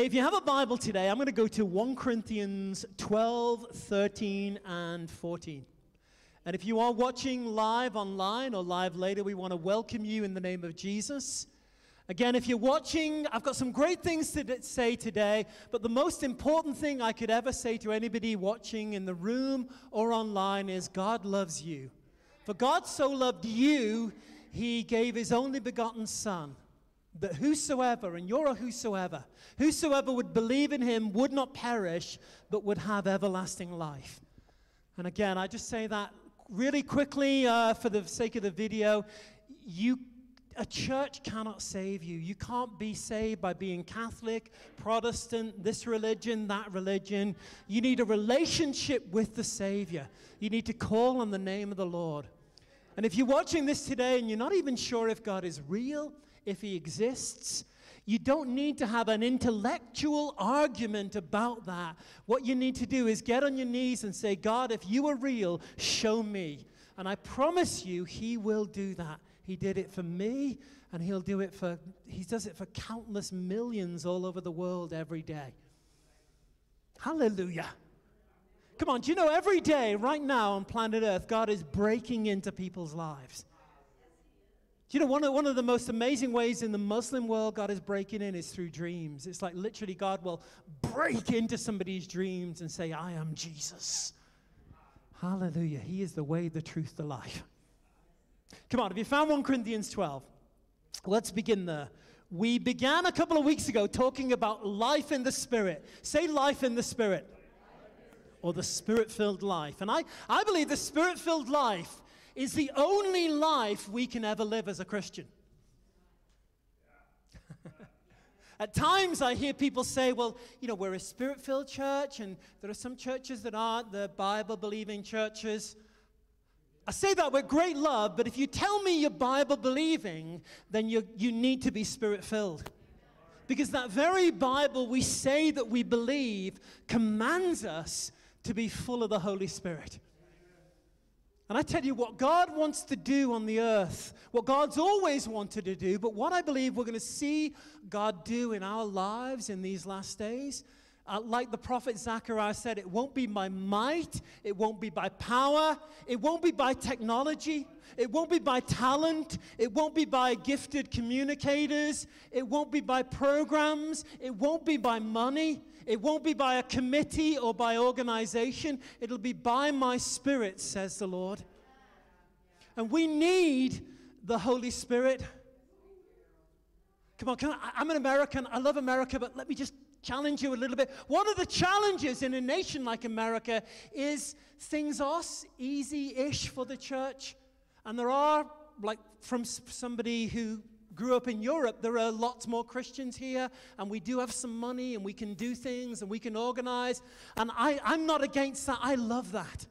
If you have a Bible today, I'm going to go to 1 Corinthians 12, 13, and 14. And if you are watching live online or live later, we want to welcome you in the name of Jesus. Again, if you're watching, I've got some great things to say today, but the most important thing I could ever say to anybody watching in the room or online is God loves you. For God so loved you, he gave his only begotten Son that whosoever, and you're a whosoever, whosoever would believe in him would not perish, but would have everlasting life. And again, I just say that really quickly uh, for the sake of the video. You, a church cannot save you. You can't be saved by being Catholic, Protestant, this religion, that religion. You need a relationship with the Savior. You need to call on the name of the Lord. And if you're watching this today and you're not even sure if God is real, if he exists. You don't need to have an intellectual argument about that. What you need to do is get on your knees and say, God, if you are real, show me. And I promise you, he will do that. He did it for me, and he'll do it for, he does it for countless millions all over the world every day. Hallelujah. Come on, do you know every day, right now on planet Earth, God is breaking into people's lives? You know one of, one of the most amazing ways in the Muslim world God is breaking in is through dreams? It's like literally God will break into somebody's dreams and say, I am Jesus. Hallelujah. He is the way, the truth, the life. Come on, have you found 1 Corinthians 12? Let's begin there. We began a couple of weeks ago talking about life in the Spirit. Say life in the Spirit. Or the Spirit filled life. And I, I believe the Spirit filled life is the only life we can ever live as a Christian. At times, I hear people say, well, you know, we're a spirit filled church, and there are some churches that aren't the Bible believing churches. I say that with great love, but if you tell me you're Bible believing, then you, you need to be spirit filled. Because that very Bible we say that we believe commands us to be full of the Holy Spirit. And I tell you what God wants to do on the earth, what God's always wanted to do, but what I believe we're going to see God do in our lives in these last days. Uh, like the prophet Zechariah said, it won't be by might, it won't be by power, it won't be by technology, it won't be by talent, it won't be by gifted communicators, it won't be by programs, it won't be by money, it won't be by a committee or by organization. It'll be by my Spirit, says the Lord. And we need the Holy Spirit. Come on, come on. I'm an American. I love America, but let me just challenge you a little bit. One of the challenges in a nation like America is things are easy ish for the church. And there are, like from somebody who grew up in Europe, there are lots more Christians here, and we do have some money, and we can do things, and we can organize. And I, I'm not against that. I love that.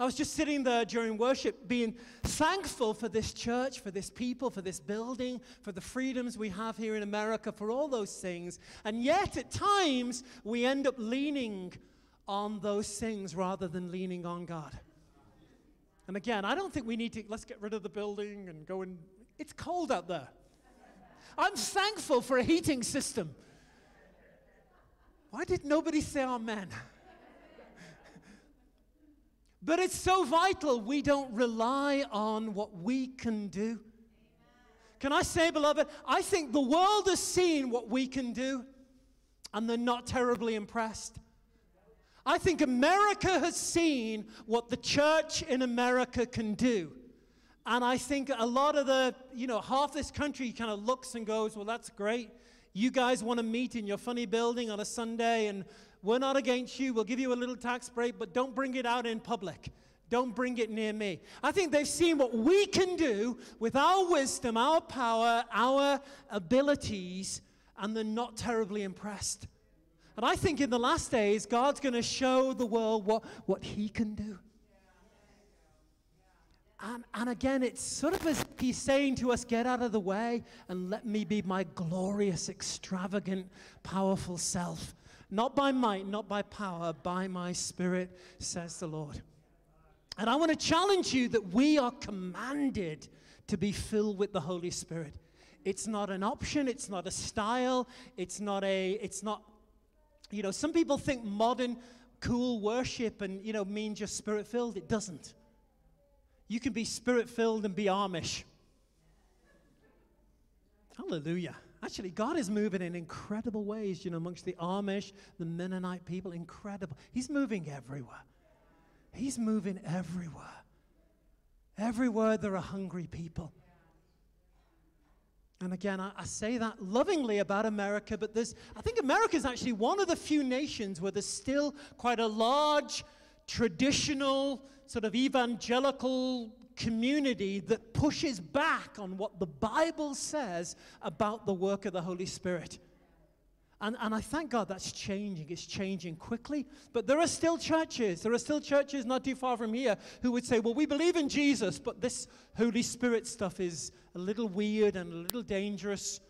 I was just sitting there during worship being thankful for this church, for this people, for this building, for the freedoms we have here in America, for all those things. And yet, at times, we end up leaning on those things rather than leaning on God. And again, I don't think we need to, let's get rid of the building and go and, it's cold out there. I'm thankful for a heating system. Why did nobody say amen? but it's so vital we don't rely on what we can do. Can I say, beloved, I think the world has seen what we can do and they're not terribly impressed. I think America has seen what the church in America can do and I think a lot of the, you know, half this country kind of looks and goes, well, that's great. You guys want to meet in your funny building on a Sunday, and we're not against you. We'll give you a little tax break, but don't bring it out in public. Don't bring it near me. I think they've seen what we can do with our wisdom, our power, our abilities, and they're not terribly impressed. And I think in the last days, God's going to show the world what, what He can do. And, and again, it's sort of as he's saying to us, get out of the way and let me be my glorious, extravagant, powerful self. Not by might, not by power, by my spirit, says the Lord. And I want to challenge you that we are commanded to be filled with the Holy Spirit. It's not an option, it's not a style, it's not a, it's not, you know, some people think modern cool worship and, you know, mean just spirit filled. It doesn't. You can be spirit filled and be Amish. Hallelujah. Actually, God is moving in incredible ways, you know, amongst the Amish, the Mennonite people. Incredible. He's moving everywhere. He's moving everywhere. Everywhere there are hungry people. And again, I, I, say that lovingly about America, but there's, I think America is actually one of the few nations where there's still quite a large, traditional, sort of evangelical community that pushes back on what the Bible says about the work of the Holy Spirit. And, and I thank God that's changing. It's changing quickly. But there are still churches. There are still churches not too far from here who would say, well, we believe in Jesus, but this Holy Spirit stuff is a little weird and a little dangerous.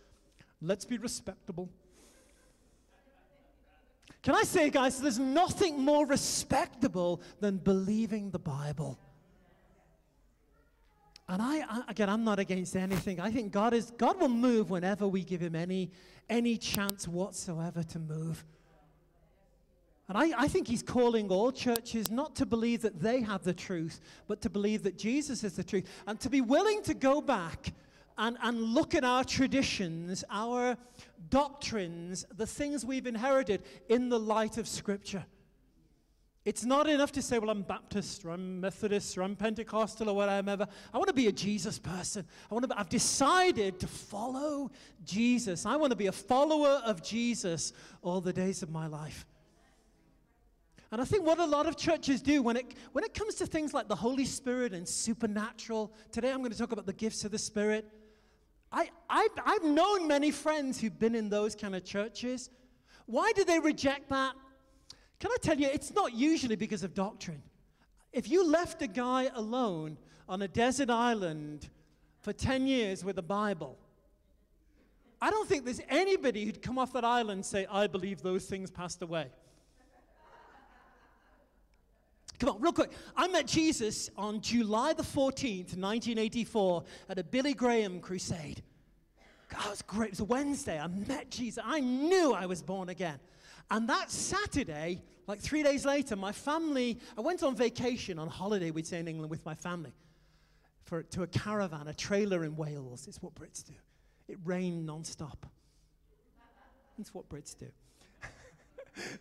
Let's be respectable. Can I say, guys, there's nothing more respectable than believing the Bible. And I, I, again, I'm not against anything. I think God is God will move whenever we give Him any any chance whatsoever to move. And I, I think He's calling all churches not to believe that they have the truth, but to believe that Jesus is the truth, and to be willing to go back and, and look at our traditions, our doctrines, the things we've inherited in the light of Scripture. It's not enough to say, well, I'm Baptist or I'm Methodist or I'm Pentecostal or whatever. I want to be a Jesus person. I want to be, I've decided to follow Jesus. I want to be a follower of Jesus all the days of my life. And I think what a lot of churches do when it, when it comes to things like the Holy Spirit and supernatural, today I'm going to talk about the gifts of the Spirit. I, I, I've known many friends who've been in those kind of churches. Why do they reject that? Can I tell you, it's not usually because of doctrine. If you left a guy alone on a desert island for 10 years with a Bible, I don't think there's anybody who'd come off that island and say, I believe those things passed away. Come on, real quick. I met Jesus on July the 14th, 1984, at a Billy Graham crusade. God, it was great. It was a Wednesday. I met Jesus. I knew I was born again. And that Saturday, like three days later, my family, I went on vacation, on holiday, we'd say in England, with my family, for, to a caravan, a trailer in Wales. It's what Brits do. It rained nonstop. That's what Brits do.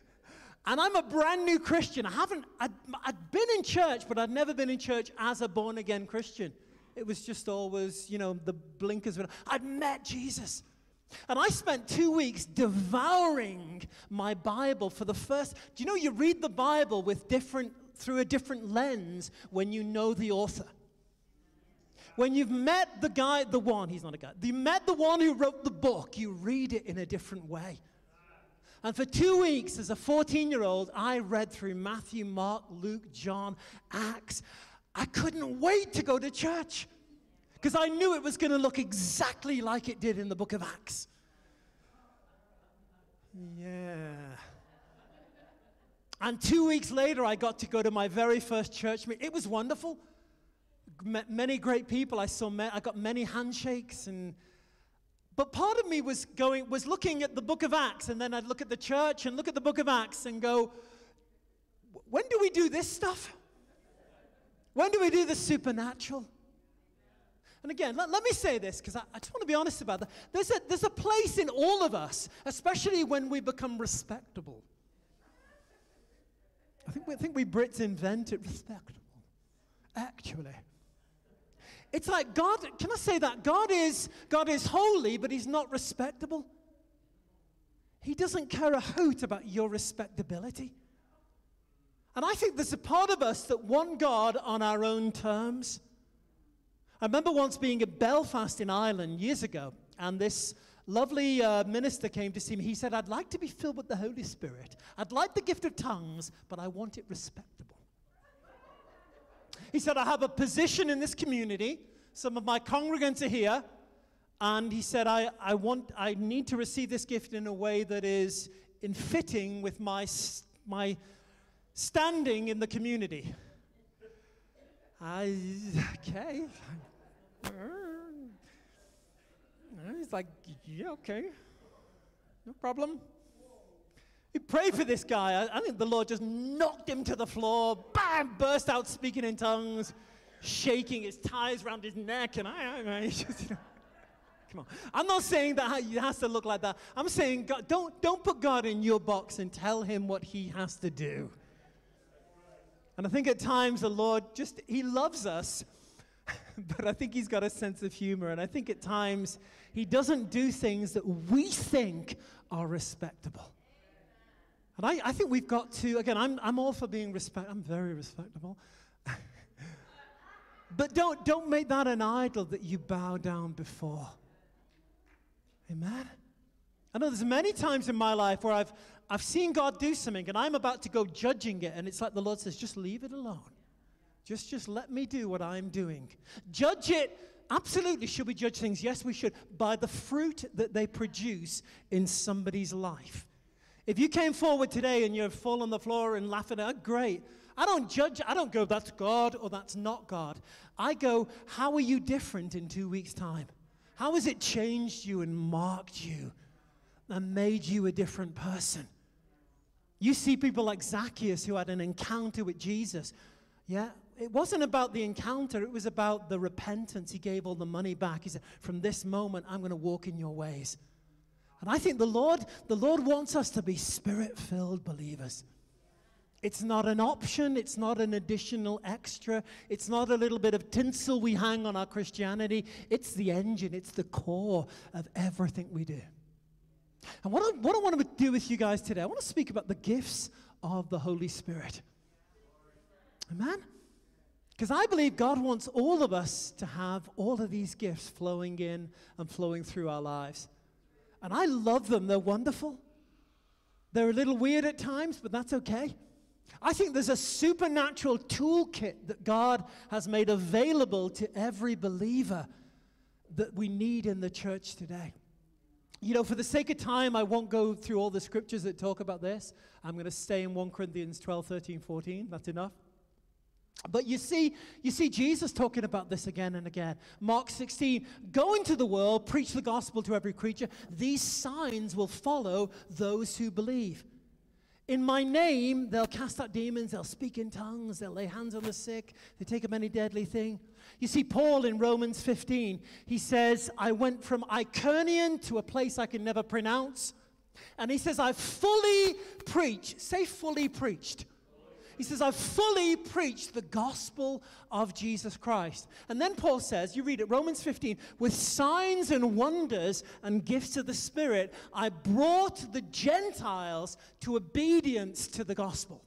and I'm a brand new Christian. I haven't, I'd, I'd been in church, but I'd never been in church as a born again Christian. It was just always, you know, the blinkers. I'd met Jesus. And I spent two weeks devouring my Bible for the first. Do you know you read the Bible with different, through a different lens when you know the author? When you've met the guy, the one, he's not a guy, you met the one who wrote the book, you read it in a different way. And for two weeks, as a 14 year old, I read through Matthew, Mark, Luke, John, Acts. I couldn't wait to go to church because I knew it was going to look exactly like it did in the book of Acts. Yeah. And two weeks later, I got to go to my very first church meeting. It was wonderful. Met many great people. I saw. Met I got many handshakes, and but part of me was going was looking at the book of Acts, and then I'd look at the church and look at the book of Acts and go, when do we do this stuff? When do we do the supernatural? And again, let, let me say this because I, I just want to be honest about that. There's a, there's a place in all of us, especially when we become respectable. I think we, I think we Brits invented respectable, actually. It's like God, can I say that? God is, God is holy, but he's not respectable. He doesn't care a hoot about your respectability. And I think there's a part of us that want God on our own terms. I remember once being in Belfast in Ireland years ago, and this lovely uh, minister came to see me. He said, I'd like to be filled with the Holy Spirit. I'd like the gift of tongues, but I want it respectable. He said, I have a position in this community. Some of my congregants are here. And he said, I, I, want, I need to receive this gift in a way that is in fitting with my, my standing in the community. I, okay, He's like, yeah, okay. No problem. He prayed for this guy. I, I, think the Lord just knocked him to the floor, bam, burst out speaking in tongues, shaking his ties around his neck, and I, I, I just, you know, come on. I'm not saying that it has to look like that. I'm saying, God, don't, don't put God in your box and tell him what he has to do. And I think at times the Lord just, he loves us, but I think he's got a sense of humor. And I think at times he doesn't do things that we think are respectable. And I, I think we've got to, again, I'm, I'm all for being respect, I'm very respectable. but don't, don't make that an idol that you bow down before. Amen? I know there's many times in my life where I've, I've seen God do something and I'm about to go judging it, and it's like the Lord says, just leave it alone. Just, just let me do what I'm doing. Judge it. Absolutely. Should we judge things? Yes, we should. By the fruit that they produce in somebody's life. If you came forward today and you're full on the floor and laughing at, great. I don't judge. I don't go, that's God or that's not God. I go, how are you different in two weeks' time? How has it changed you and marked you and made you a different person? You see people like Zacchaeus who had an encounter with Jesus. Yeah, it wasn't about the encounter, it was about the repentance. He gave all the money back. He said, From this moment, I'm going to walk in your ways. And I think the Lord, the Lord wants us to be spirit filled believers. It's not an option, it's not an additional extra, it's not a little bit of tinsel we hang on our Christianity. It's the engine, it's the core of everything we do. And what I, what I want to do with you guys today, I want to speak about the gifts of the Holy Spirit. Amen? Because I believe God wants all of us to have all of these gifts flowing in and flowing through our lives. And I love them, they're wonderful. They're a little weird at times, but that's okay. I think there's a supernatural toolkit that God has made available to every believer that we need in the church today you know, for the sake of time, I won't go through all the scriptures that talk about this. I'm going to stay in 1 Corinthians 12, 13, 14. That's enough. But you see, you see Jesus talking about this again and again. Mark 16, go into the world, preach the gospel to every creature. These signs will follow those who believe. In my name, they'll cast out demons, they'll speak in tongues, they'll lay hands on the sick, they take up any deadly thing. You see, Paul in Romans 15, he says, I went from Iconium to a place I can never pronounce. And he says, I fully preached. Say, fully preached. He says, I've fully preached the gospel of Jesus Christ. And then Paul says, you read it, Romans 15, with signs and wonders and gifts of the Spirit, I brought the Gentiles to obedience to the gospel.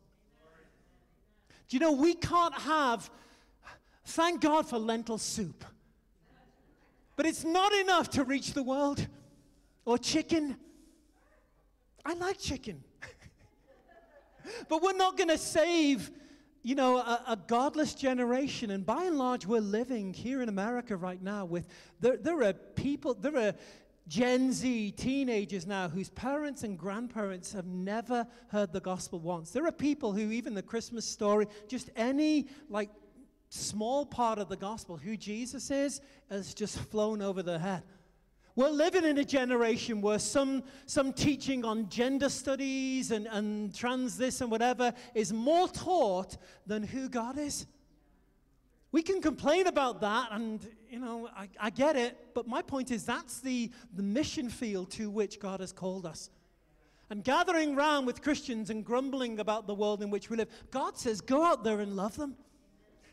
Do you know, we can't have, thank God for lentil soup, but it's not enough to reach the world. Or chicken. I like chicken. But we're not going to save, you know, a, a, godless generation. And by and large, we're living here in America right now with, there, there are people, there are Gen Z teenagers now whose parents and grandparents have never heard the gospel once. There are people who, even the Christmas story, just any, like, small part of the gospel, who Jesus is, has just flown over their head. We're living in a generation where some, some teaching on gender studies and, and trans this and whatever is more taught than who God is. We can complain about that, and you know, I, I get it, but my point is that's the, the mission field to which God has called us. And gathering round with Christians and grumbling about the world in which we live, God says, go out there and love them.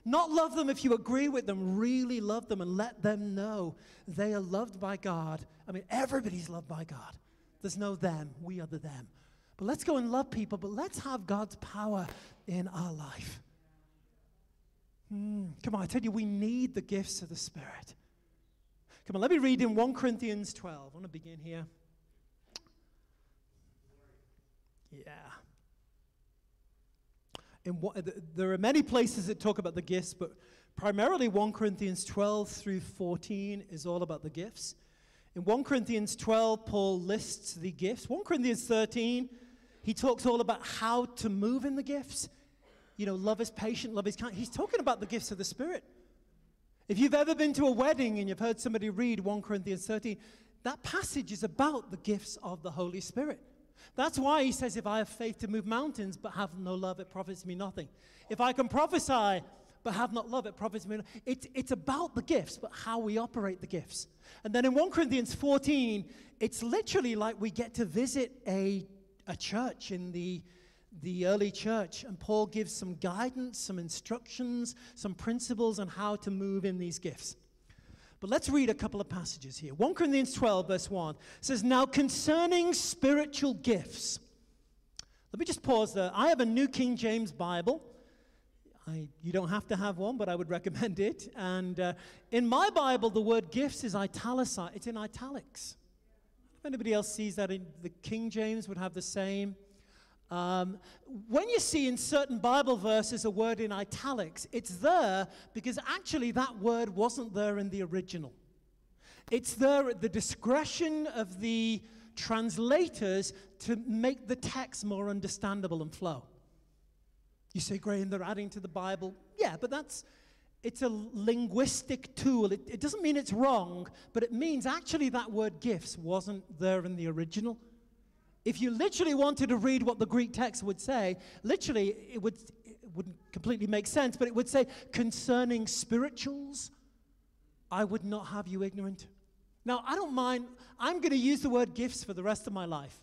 Not love them if you agree with them, really love them and let them know they are loved by God. I mean, everybody's loved by God. There's no them, we are the them. But let's go and love people, but let's have God's power in our life. Hmm. Come on, I tell you, we need the gifts of the Spirit. Come on, let me read in 1 Corinthians 12. I want to begin here. Yeah in what, there are many places that talk about the gifts, but primarily 1 Corinthians 12 through 14 is all about the gifts. In 1 Corinthians 12, Paul lists the gifts. 1 Corinthians 13, he talks all about how to move in the gifts. You know, love is patient, love is kind. He's talking about the gifts of the Spirit. If you've ever been to a wedding and you've heard somebody read 1 Corinthians 13, that passage is about the gifts of the Holy Spirit. That's why he says, If I have faith to move mountains but have no love, it profits me nothing. If I can prophesy but have not love, it profits me nothing. It's, it's about the gifts, but how we operate the gifts. And then in 1 Corinthians 14, it's literally like we get to visit a, a church in the, the early church, and Paul gives some guidance, some instructions, some principles on how to move in these gifts. But let's read a couple of passages here. 1 Corinthians 12, verse 1 says, Now concerning spiritual gifts. Let me just pause there. I have a New King James Bible. I, you don't have to have one, but I would recommend it. And uh, in my Bible, the word gifts is italicized, it's in italics. If anybody else sees that in the King James, would have the same. Um, when you see in certain Bible verses a word in italics, it's there because actually that word wasn't there in the original. It's there at the discretion of the translators to make the text more understandable and flow. You say, Graham, they're adding to the Bible. Yeah, but that's, it's a linguistic tool. It, it doesn't mean it's wrong, but it means actually that word gifts wasn't there in the original. If you literally wanted to read what the Greek text would say, literally it, would, it wouldn't completely make sense, but it would say, concerning spirituals, I would not have you ignorant. Now, I don't mind, I'm going to use the word gifts for the rest of my life.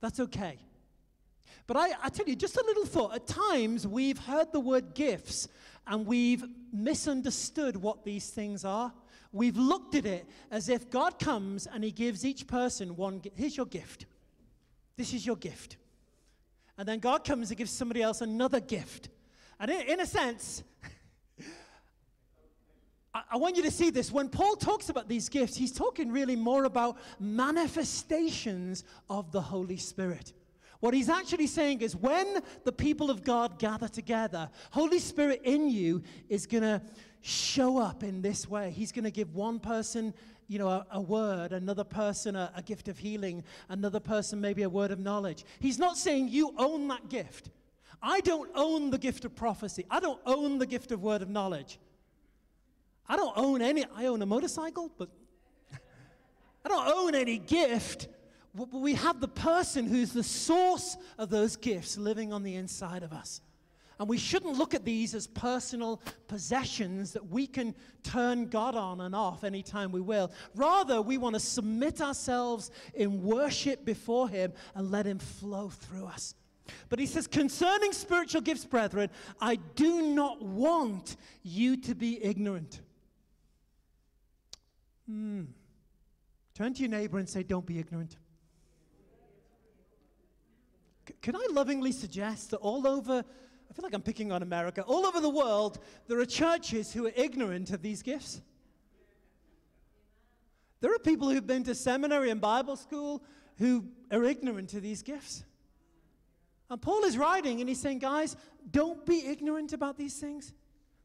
That's okay. But I, I tell you, just a little thought. At times, we've heard the word gifts and we've misunderstood what these things are. We've looked at it as if God comes and He gives each person one. Here's your gift. This is your gift. And then God comes and gives somebody else another gift. And in, a sense, I want you to see this. When Paul talks about these gifts, he's talking really more about manifestations of the Holy Spirit. What he's actually saying is when the people of God gather together, Holy Spirit in you is going to show up in this way. He's going to give one person, you know, a, a word, another person a, a gift of healing, another person maybe a word of knowledge. He's not saying you own that gift. I don't own the gift of prophecy. I don't own the gift of word of knowledge. I don't own any, I own a motorcycle, but I don't own any gift but we have the person who's the source of those gifts living on the inside of us. And we shouldn't look at these as personal possessions that we can turn God on and off anytime we will. Rather, we want to submit ourselves in worship before Him and let Him flow through us. But he says, concerning spiritual gifts, brethren, I do not want you to be ignorant. Hmm. Turn to your neighbor and say, Don't be ignorant. Can I lovingly suggest that all over, I feel like I'm picking on America, all over the world, there are churches who are ignorant of these gifts? There are people who've been to seminary and Bible school who are ignorant of these gifts. And Paul is writing and he's saying, guys, don't be ignorant about these things.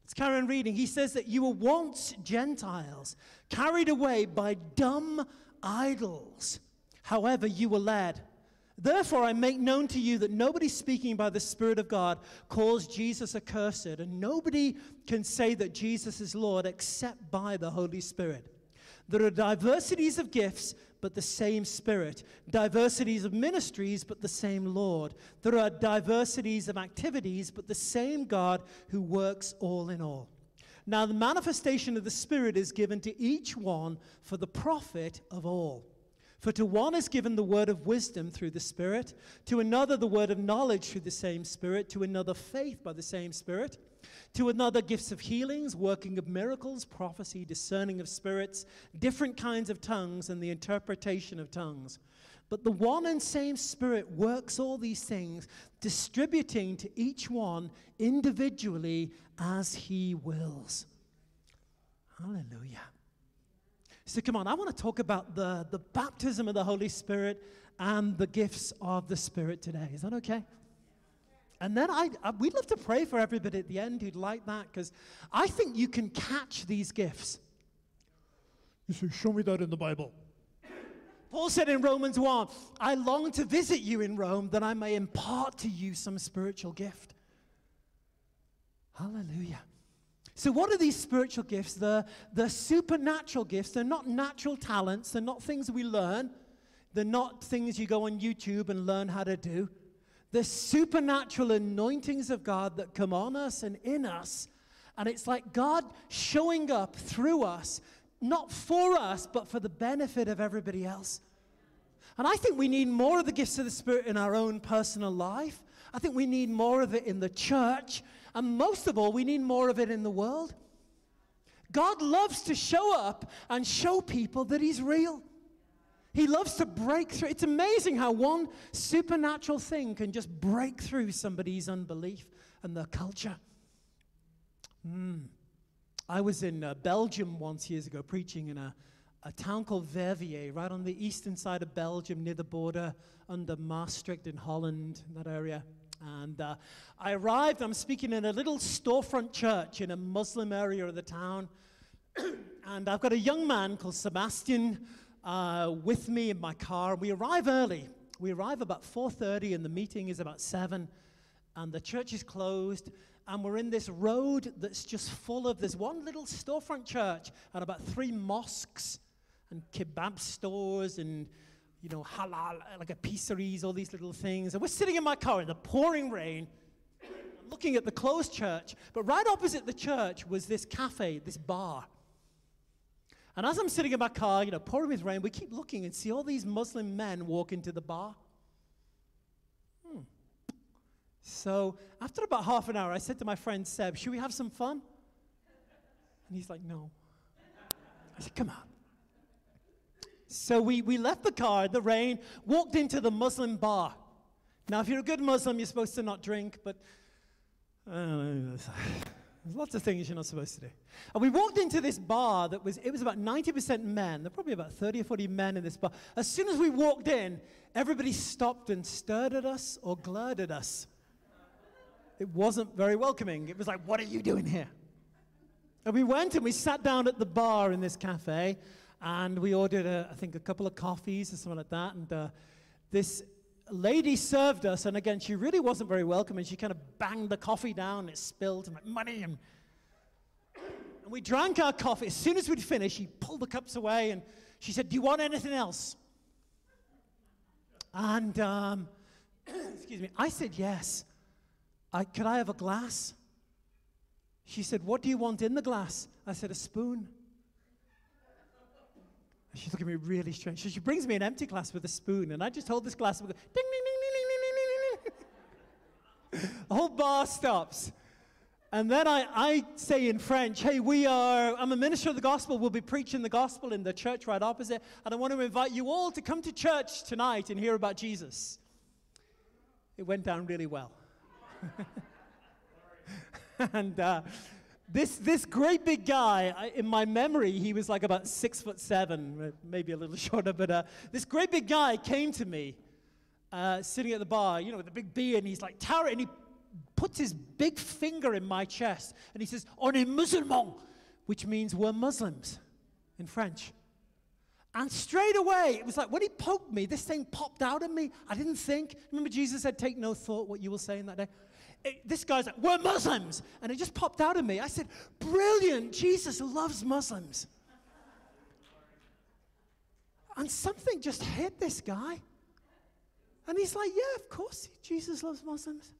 Let's carry on reading. He says that you were once Gentiles, carried away by dumb idols. However, you were led Therefore, I make known to you that nobody speaking by the Spirit of God calls Jesus accursed, and nobody can say that Jesus is Lord except by the Holy Spirit. There are diversities of gifts, but the same Spirit. Diversities of ministries, but the same Lord. There are diversities of activities, but the same God who works all in all. Now, the manifestation of the Spirit is given to each one for the profit of all. For to one is given the word of wisdom through the Spirit, to another the word of knowledge through the same Spirit, to another faith by the same Spirit, to another gifts of healings, working of miracles, prophecy, discerning of spirits, different kinds of tongues, and the interpretation of tongues. But the one and same Spirit works all these things, distributing to each one individually as he wills. Hallelujah. So, come on, I want to talk about the, the baptism of the Holy Spirit and the gifts of the Spirit today. Is that okay? And then I, I, we'd love to pray for everybody at the end who'd like that because I think you can catch these gifts. You say, Show me that in the Bible. Paul said in Romans 1 I long to visit you in Rome that I may impart to you some spiritual gift. Hallelujah. So, what are these spiritual gifts? They're, they're supernatural gifts. They're not natural talents. They're not things we learn. They're not things you go on YouTube and learn how to do. They're supernatural anointings of God that come on us and in us. And it's like God showing up through us, not for us, but for the benefit of everybody else. And I think we need more of the gifts of the Spirit in our own personal life. I think we need more of it in the church. And most of all, we need more of it in the world. God loves to show up and show people that He's real. He loves to break through. It's amazing how one supernatural thing can just break through somebody's unbelief and their culture. Mm. I was in uh, Belgium once years ago preaching in a, a town called Verviers, right on the eastern side of Belgium, near the border under Maastricht in Holland, in that area. And uh, I arrived, I'm speaking in a little storefront church in a Muslim area of the town. and I've got a young man called Sebastian uh, with me in my car. We arrive early. We arrive about 4:30, and the meeting is about seven, and the church is closed. And we're in this road that's just full of this one little storefront church and about three mosques and kebab stores and you know, halal, like a pizzeries, all these little things. And we're sitting in my car in the pouring rain, looking at the closed church. But right opposite the church was this cafe, this bar. And as I'm sitting in my car, you know, pouring with rain, we keep looking and see all these Muslim men walk into the bar. Hmm. So after about half an hour, I said to my friend Seb, Should we have some fun? And he's like, No. I said, Come on. So we, we left the car, the rain, walked into the Muslim bar. Now, if you're a good Muslim, you're supposed to not drink, but there's lots of things you're not supposed to do. And we walked into this bar that was, it was about 90% men. There were probably about 30 or 40 men in this bar. As soon as we walked in, everybody stopped and stared at us or glared at us. It wasn't very welcoming. It was like, what are you doing here? And we went and we sat down at the bar in this cafe. And we ordered, a, I think, a couple of coffees or something like that. And uh, this lady served us, and again, she really wasn't very welcome, and she kind of banged the coffee down, and it spilled, and like, money. And, and we drank our coffee. As soon as we'd finished, she pulled the cups away, and she said, Do you want anything else? And, um, excuse me, I said, Yes. I, could I have a glass? She said, What do you want in the glass? I said, A spoon. She's looking at me really strange. So she brings me an empty glass with a spoon, and I just hold this glass and go, ding, ding, ding, ding, ding, ding, ding, ding. the whole bar stops. And then I, I say in French, hey, we are, I'm a minister of the gospel. We'll be preaching the gospel in the church right opposite. And I want to invite you all to come to church tonight and hear about Jesus. It went down really well. and uh, this, this great big guy, in my memory, he was like about six foot seven, maybe a little shorter, but uh, this great big guy came to me uh, sitting at the bar, you know, with a big beard, and he's like, Tara, and he puts his big finger in my chest, and he says, On est musulman, which means we're Muslims in French. And straight away, it was like when he poked me, this thing popped out of me. I didn't think. Remember, Jesus said, Take no thought what you will say in that day? It, this guy's like, we're Muslims. And it just popped out of me. I said, brilliant, Jesus loves Muslims. And something just hit this guy. And he's like, yeah, of course, Jesus loves Muslims.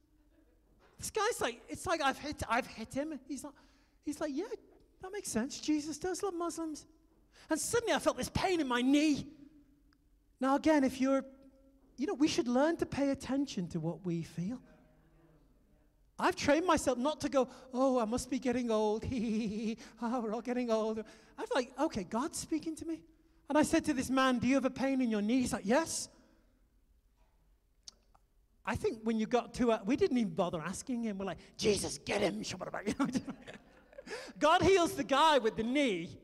This guy's like, it's like I've hit, I've hit him. He's like, he's like, yeah, that makes sense. Jesus does love Muslims. And suddenly I felt this pain in my knee. Now, again, if you're, you know, we should learn to pay attention to what we feel. I've trained myself not to go, oh, I must be getting old. oh, we're all getting old. I'm like, okay, God's speaking to me. And I said to this man, Do you have a pain in your knee? He's like, Yes. I think when you got to, uh, we didn't even bother asking him. We're like, Jesus, get him. God heals the guy with the knee.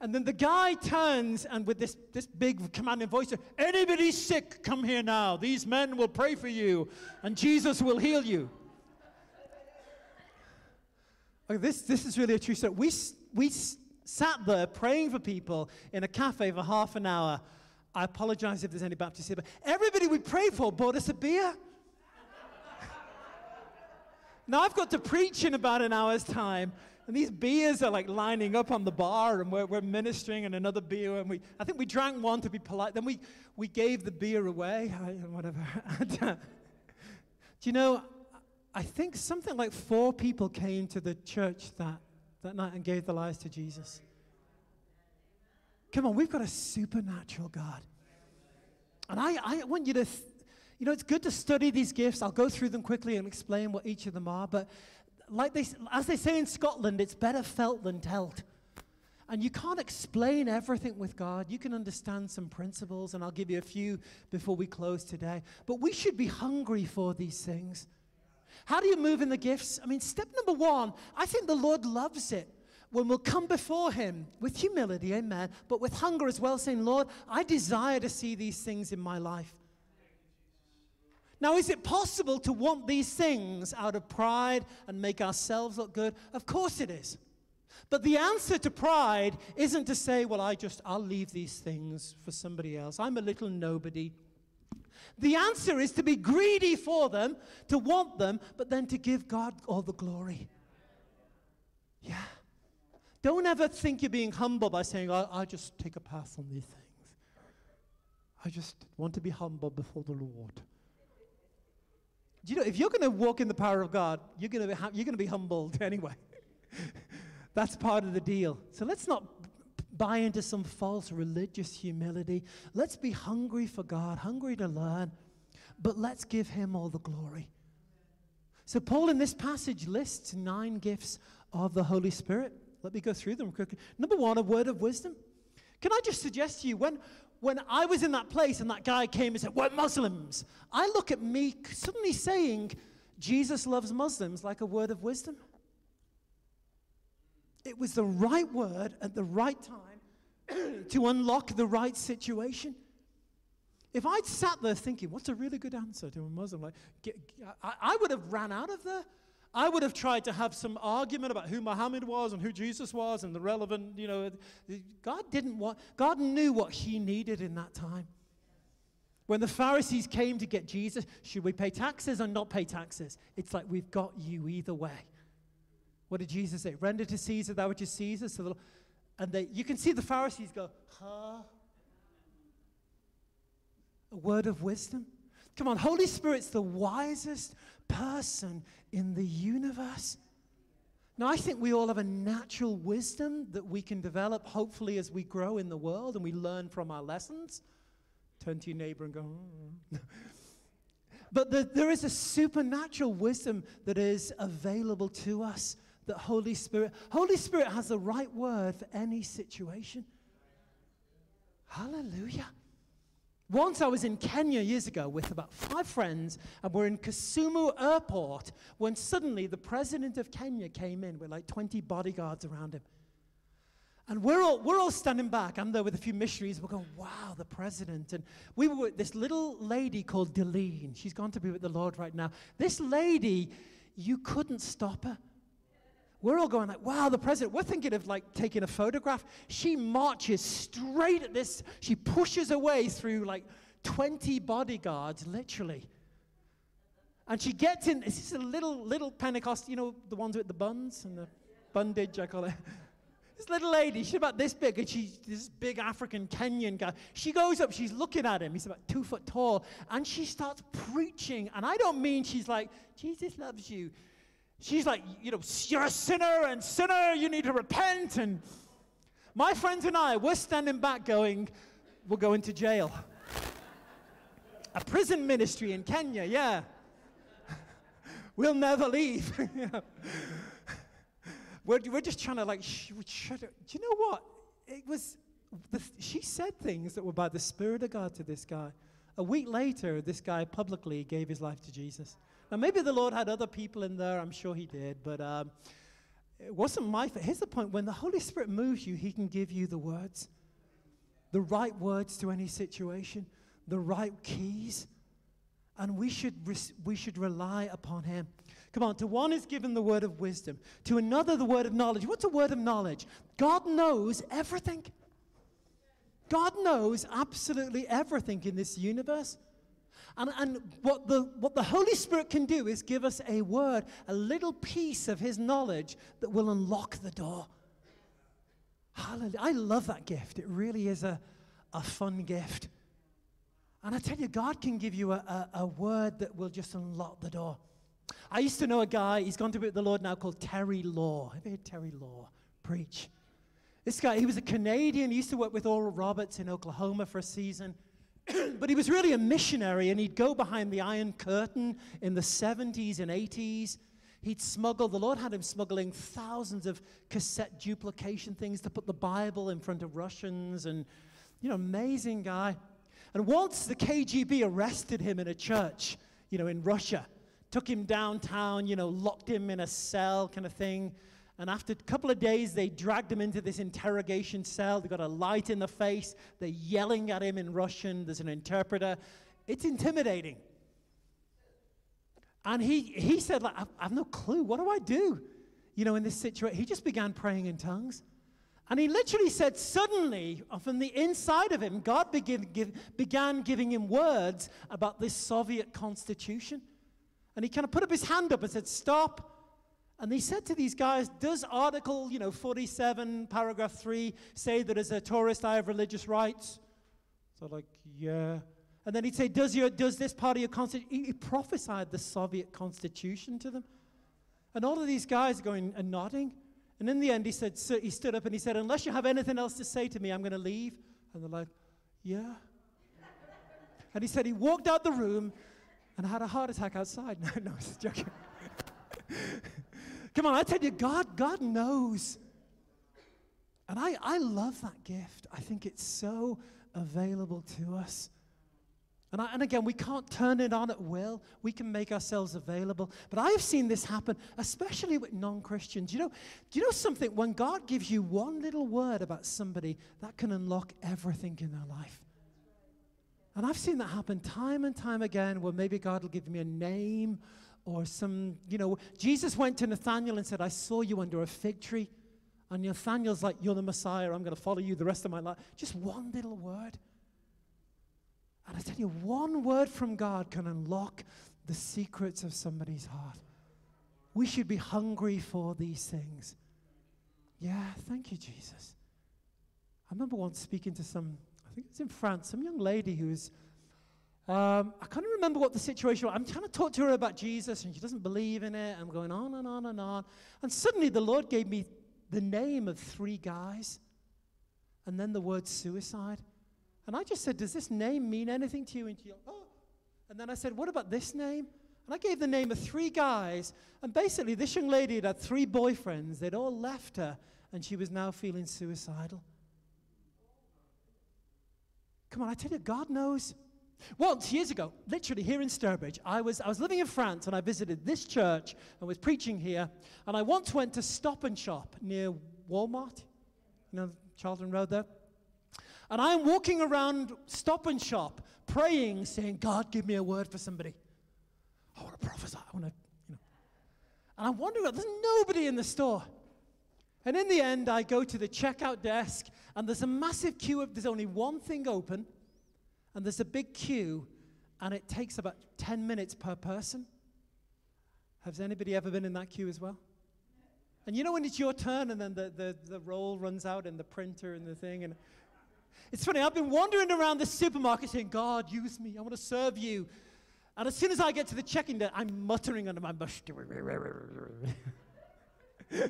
And then the guy turns and with this, this big commanding voice, anybody sick, come here now. These men will pray for you and Jesus will heal you. Okay, this, this is really a true story. We, we sat there praying for people in a cafe for half an hour. I apologize if there's any Baptists here, but everybody we prayed for bought us a beer. now I've got to preach in about an hour's time. And these beers are like lining up on the bar, and we're, we're ministering, and another beer. And we, I think we drank one to be polite. Then we, we gave the beer away, whatever. do you know, I think something like four people came to the church that, that night and gave their lives to Jesus. Come on, we've got a supernatural God. And I, I want you to, th- you know, it's good to study these gifts. I'll go through them quickly and explain what each of them are. But like they, as they say in Scotland, it's better felt than told. And you can't explain everything with God. You can understand some principles, and I'll give you a few before we close today. But we should be hungry for these things. How do you move in the gifts? I mean, step number one, I think the Lord loves it when we'll come before Him with humility, amen, but with hunger as well, saying, Lord, I desire to see these things in my life. Now, is it possible to want these things out of pride and make ourselves look good? Of course it is. But the answer to pride isn't to say, well, I just, I'll leave these things for somebody else. I'm a little nobody. The answer is to be greedy for them, to want them, but then to give God all the glory. Yeah. Don't ever think you're being humble by saying, I'll, I'll just take a pass on these things. I just want to be humble before the Lord. Do you know, if you're going to walk in the power of God, you're going to be, you're going to be humbled anyway. That's part of the deal. So let's not buy into some false religious humility. Let's be hungry for God, hungry to learn, but let's give Him all the glory. So, Paul in this passage lists nine gifts of the Holy Spirit. Let me go through them quickly. Number one, a word of wisdom. Can I just suggest to you, when, when I was in that place and that guy came and said, We're Muslims, I look at me suddenly saying, Jesus loves Muslims like a word of wisdom. It was the right word at the right time to unlock the right situation. If I'd sat there thinking, what's a really good answer to a Muslim? Like, I, I would have ran out of there. I would have tried to have some argument about who Muhammad was and who Jesus was and the relevant, you know. God didn't want, God knew what he needed in that time. When the Pharisees came to get Jesus, should we pay taxes or not pay taxes? It's like we've got you either way. What did Jesus say? Render to Caesar that which is Caesar. So and they, you can see the Pharisees go, huh? A word of wisdom? Come on, Holy Spirit's the wisest person in the universe. Now, I think we all have a natural wisdom that we can develop, hopefully, as we grow in the world and we learn from our lessons. Turn to your neighbor and go, oh. but the, there is a supernatural wisdom that is available to us that Holy Spirit, Holy Spirit has the right word for any situation. Hallelujah. Once I was in Kenya years ago with about five friends, and we're in Kisumu Airport when suddenly the president of Kenya came in with like 20 bodyguards around him. And we're all, we're all standing back. I'm there with a few missionaries. We're going, wow, the president. And we were with this little lady called Deline. She's gone to be with the Lord right now. This lady, you couldn't stop her. We're all going like, wow, the president. We're thinking of like taking a photograph. She marches straight at this. She pushes her way through like 20 bodyguards, literally. And she gets in. This is a little, little Pentecost, you know, the ones with the buns and the bundage, I call it. This little lady, she's about this big, and she's this big African Kenyan guy. She goes up, she's looking at him. He's about two foot tall, and she starts preaching. And I don't mean she's like, Jesus loves you. She's like, you know, you're a sinner, and sinner, you need to repent. And my friends and I, we're standing back going, we're going to jail. a prison ministry in Kenya, yeah. we'll never leave. we're, we're just trying to like, sh- shut. Do you know what? It was, the, she said things that were by the Spirit of God to this guy. A week later, this guy publicly gave his life to Jesus. Now, maybe the Lord had other people in there. I'm sure He did. But um, it wasn't my fault. Here's the point when the Holy Spirit moves you, He can give you the words, the right words to any situation, the right keys. And we should, we should rely upon Him. Come on, to one is given the word of wisdom, to another, the word of knowledge. What's a word of knowledge? God knows everything. God knows absolutely everything in this universe. And, and what, the, what the Holy Spirit can do is give us a word, a little piece of His knowledge that will unlock the door. Hallelujah. I love that gift. It really is a, a fun gift. And I tell you, God can give you a, a, a word that will just unlock the door. I used to know a guy, he's gone to be with the Lord now, called Terry Law. Have you heard Terry Law preach? This guy, he was a Canadian. He used to work with Oral Roberts in Oklahoma for a season. but he was really a missionary, and he'd go behind the Iron Curtain in the 70s and 80s. He'd smuggle, the Lord had him smuggling thousands of cassette duplication things to put the Bible in front of Russians, and, you know, amazing guy. And once the KGB arrested him in a church, you know, in Russia, took him downtown, you know, locked him in a cell kind of thing. And after a couple of days, they dragged him into this interrogation cell. They got a light in the face. They're yelling at him in Russian. There's an interpreter. It's intimidating. And he, he said, like, I have no clue. What do I do? You know, in this situation. He just began praying in tongues. And he literally said, suddenly, uh, from the inside of him, God begin, give, began giving him words about this Soviet constitution. And he kind of put up his hand up and said, Stop. And he said to these guys, Does Article, you know, 47, paragraph 3 say that as a tourist I have religious rights? So, like, yeah. And then he'd say, Does, your, does this part of your constitution? He, he prophesied the Soviet constitution to them. And all of these guys are going and nodding. And in the end, he said, so he stood up and he said, Unless you have anything else to say to me, I'm going to leave. And they're like, Yeah. and he said he walked out the room and had a heart attack outside. No, no, I was joking. Come on, I tell you, God, God knows. And I, I love that gift. I think it's so available to us. And, I, and, again, we can't turn it on at will. We can make ourselves available. But I have seen this happen, especially with non Christians. You know, do you know something? When God gives you one little word about somebody, that can unlock everything in their life. And I've seen that happen time and time again where maybe God will give me a name or some, you know, Jesus went to Nathaniel and said, I saw you under a fig tree. And Nathaniel's like, You're the Messiah. I'm going to follow you the rest of my life. Just one little word. And I tell you, one word from God can unlock the secrets of somebody's heart. We should be hungry for these things. Yeah, thank you, Jesus. I remember once speaking to some, I think it was in France, some young lady who was um, I can't remember what the situation was. I'm trying to talk to her about Jesus, and she doesn't believe in it. I'm going on and on and on. And suddenly the Lord gave me the name of three guys, and then the word suicide. And I just said, Does this name mean anything to you? And she, oh. And then I said, What about this name? And I gave the name of three guys. And basically, this young lady had had three boyfriends. They'd all left her, and she was now feeling suicidal. Come on, I tell you, God knows. Once, years ago, literally here in Sturbridge, I was, I was living in France and I visited this church and was preaching here. And I once went to Stop and Shop near Walmart, you know, Charlton Road there. And I'm walking around Stop and Shop praying, saying, God, give me a word for somebody. I want to prophesy. I want to, you know. And I'm wondering, there's nobody in the store. And in the end, I go to the checkout desk, and there's a massive queue of, there's only one thing open and there's a big queue, and it takes about 10 minutes per person. Has anybody ever been in that queue as well? And you know when it's your turn, and then the, the, the roll runs out, and the printer and the thing, and it's funny, I've been wandering around the supermarket saying, God, use me, I want to serve you. And as soon as I get to the checking desk, I'm muttering under my bush.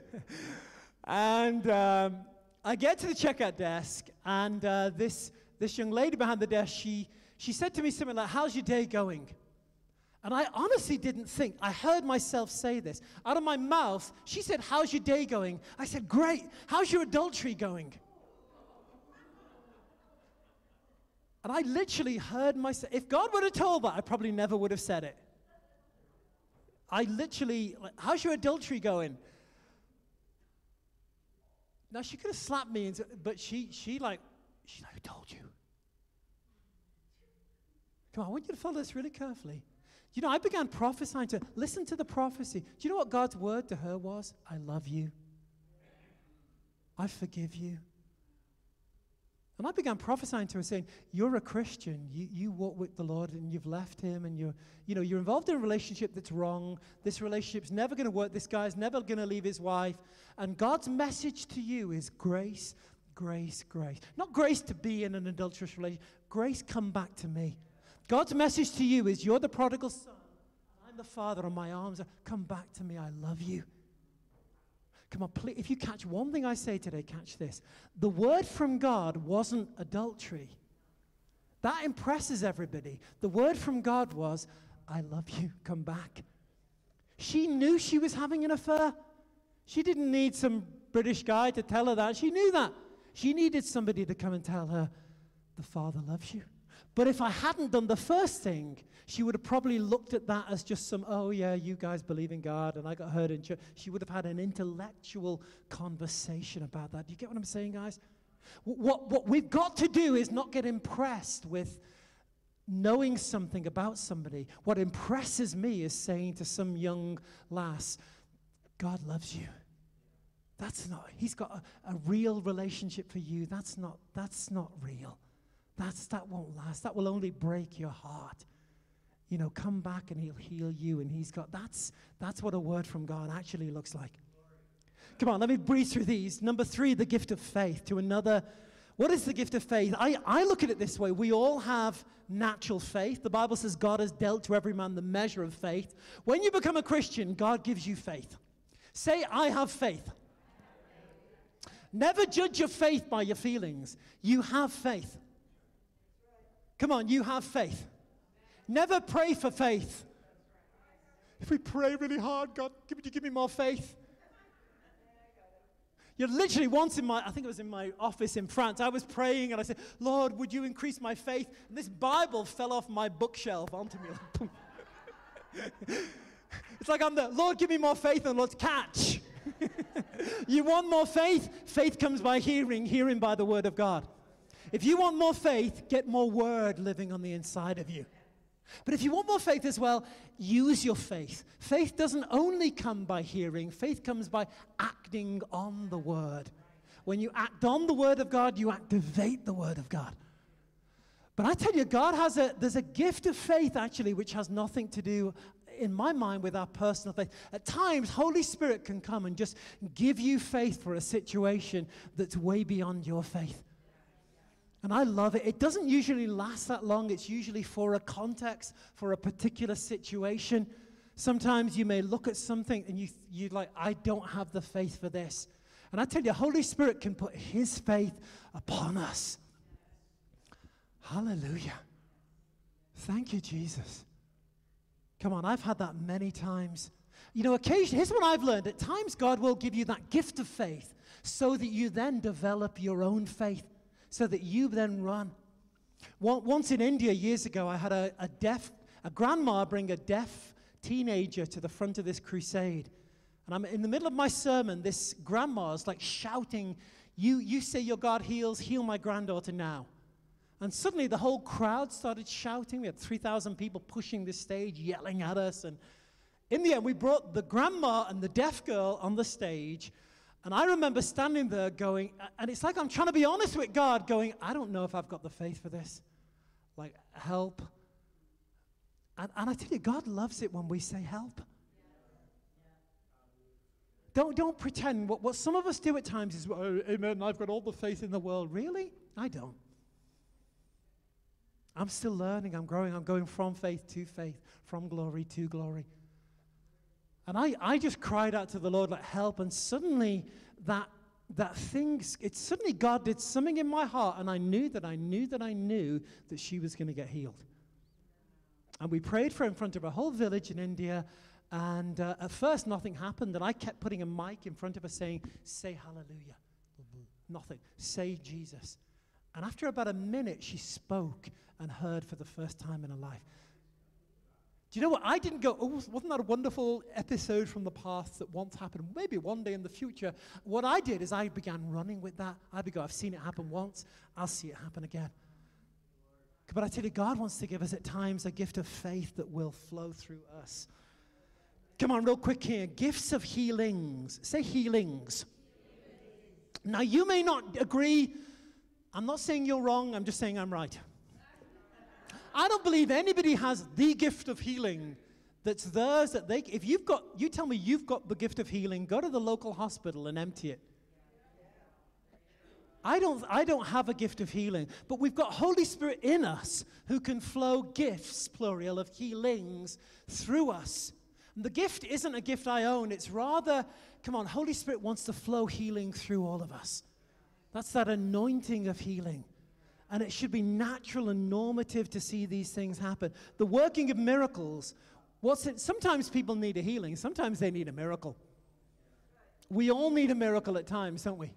and um, I get to the checkout desk, and uh, this this young lady behind the desk, she, she said to me something like, How's your day going? And I honestly didn't think, I heard myself say this. Out of my mouth, she said, How's your day going? I said, Great. How's your adultery going? And I literally heard myself. If God would have told that, I probably never would have said it. I literally, like, how's your adultery going? Now she could have slapped me, and, but she, she like She's like, Who told you? Come on, I want you to follow this really carefully. You know, I began prophesying to listen to the prophecy. Do you know what God's word to her was? I love you. I forgive you. And I began prophesying to her, saying, You're a Christian. You, you walk with the Lord and you've left him and you're, you know, you're involved in a relationship that's wrong. This relationship's never going to work. This guy's never going to leave his wife. And God's message to you is grace, grace, grace. Not grace to be in an adulterous relationship. Grace, come back to me. God's message to you is you're the prodigal son. I'm the father and my arms are, come back to me. I love you. Come on, please, if you catch one thing I say today, catch this. The word from God wasn't adultery. That impresses everybody. The word from God was, I love you, come back. She knew she was having an affair. She didn't need some British guy to tell her that. She knew that. She needed somebody to come and tell her, The Father loves you. But if I hadn't done the first thing, she would have probably looked at that as just some, oh, yeah, you guys believe in God and I got hurt in church. She would have had an intellectual conversation about that. Do you get what I'm saying, guys? What, what we've got to do is not get impressed with knowing something about somebody. What impresses me is saying to some young lass, God loves you. That's not, he's got a, a real relationship for you. That's not, that's not real. That's, that won't last. That will only break your heart. You know, come back and he'll heal you. And he's got, that's, that's what a word from God actually looks like. Come on, let me breeze through these. Number three, the gift of faith. To another, what is the gift of faith? I, I look at it this way. We all have natural faith. The Bible says God has dealt to every man the measure of faith. When you become a Christian, God gives you faith. Say, I have faith. Never judge your faith by your feelings. You have faith. Come on, you have faith. Never pray for faith. If we pray really hard, God, would you give me more faith? You're literally once in my, I think it was in my office in France, I was praying and I said, Lord, would you increase my faith? And this Bible fell off my bookshelf onto me. Like, it's like I'm the, Lord, give me more faith and let's catch. you want more faith? Faith comes by hearing, hearing by the word of God. If you want more faith, get more word living on the inside of you. But if you want more faith as well, use your faith. Faith doesn't only come by hearing, faith comes by acting on the word. When you act on the word of God, you activate the word of God. But I tell you, God has a, there's a gift of faith actually, which has nothing to do, in my mind, with our personal faith. At times, Holy Spirit can come and just give you faith for a situation that's way beyond your faith. And I love it. It doesn't usually last that long, it's usually for a context, for a particular situation. Sometimes you may look at something and you, you like, I don't have the faith for this. And I tell you, Holy Spirit can put His faith upon us. Hallelujah. Thank you, Jesus. Come on, I've had that many times. You know, occasionally, here's what I've learned. At times, God will give you that gift of faith so that you then develop your own faith so that you then run. Once in India years ago, I had a, a deaf, a grandma bring a deaf teenager to the front of this crusade. And I'm in the middle of my sermon, this grandma's like shouting, you, you say your God heals, heal my granddaughter now. And suddenly the whole crowd started shouting. We had 3,000 people pushing this stage, yelling at us. And in the end, we brought the grandma and the deaf girl on the stage. And I remember standing there going, and it's like I'm trying to be honest with God, going, I don't know if I've got the faith for this. Like, help. And, and I tell you, God loves it when we say help. Don't, don't pretend. What, what some of us do at times is, oh, Amen, I've got all the faith in the world. Really? I don't. I'm still learning. I'm growing. I'm going from faith to faith, from glory to glory. And I, I just cried out to the Lord, like, help. And suddenly, that, that thing, it suddenly God did something in my heart. And I knew that I knew that I knew that she was going to get healed. And we prayed for her in front of a whole village in India. And uh, at first, nothing happened. And I kept putting a mic in front of her saying, Say hallelujah. Nothing. Say Jesus. And after about a minute, she spoke and heard for the first time in her life. Do you know what? I didn't go, oh, wasn't that a wonderful episode from the past that once happened? Maybe one day in the future. What I did is I began running with that. I began, I've seen it happen once, I'll see it happen again. But I tell you, God wants to give us at times a gift of faith that will flow through us. Come on, real quick here. Gifts of healings. Say healings. Now, you may not agree I'm not saying you're wrong, I'm just saying I'm right. I don't believe anybody has the gift of healing that's theirs that they if you've got you tell me you've got the gift of healing, go to the local hospital and empty it. I don't, I don't have a gift of healing, but we've got Holy Spirit in us who can flow gifts, plural, of healings through us. And the gift isn't a gift I own, it's rather, come on, Holy Spirit wants to flow healing through all of us. That's that anointing of healing. And it should be natural and normative to see these things happen. The working of miracles, what's it? Sometimes people need a healing, sometimes they need a miracle. We all need a miracle at times, don't we?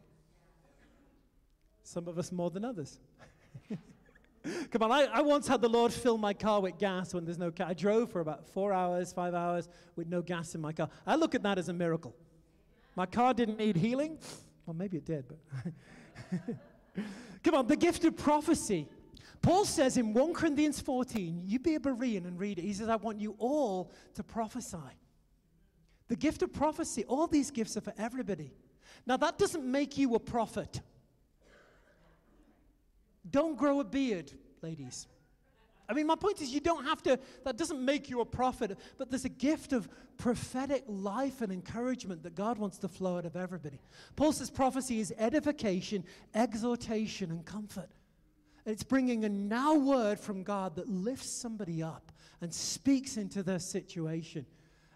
Some of us more than others. Come on, I, I, once had the Lord fill my car with gas when there's no car. I drove for about four hours, five hours with no gas in my car. I look at that as a miracle. My car didn't need healing. Well, maybe it did, but. Come on, the gift of prophecy. Paul says in 1 Corinthians 14, you be a Berean and read it. He says, I want you all to prophesy. The gift of prophecy, all these gifts are for everybody. Now, that doesn't make you a prophet. Don't grow a beard, ladies. I mean, my point is, you don't have to, that doesn't make you a prophet, but there's a gift of prophetic life and encouragement that God wants to flow out of everybody. Paul says prophecy is edification, exhortation, and comfort. And it's bringing a now word from God that lifts somebody up and speaks into their situation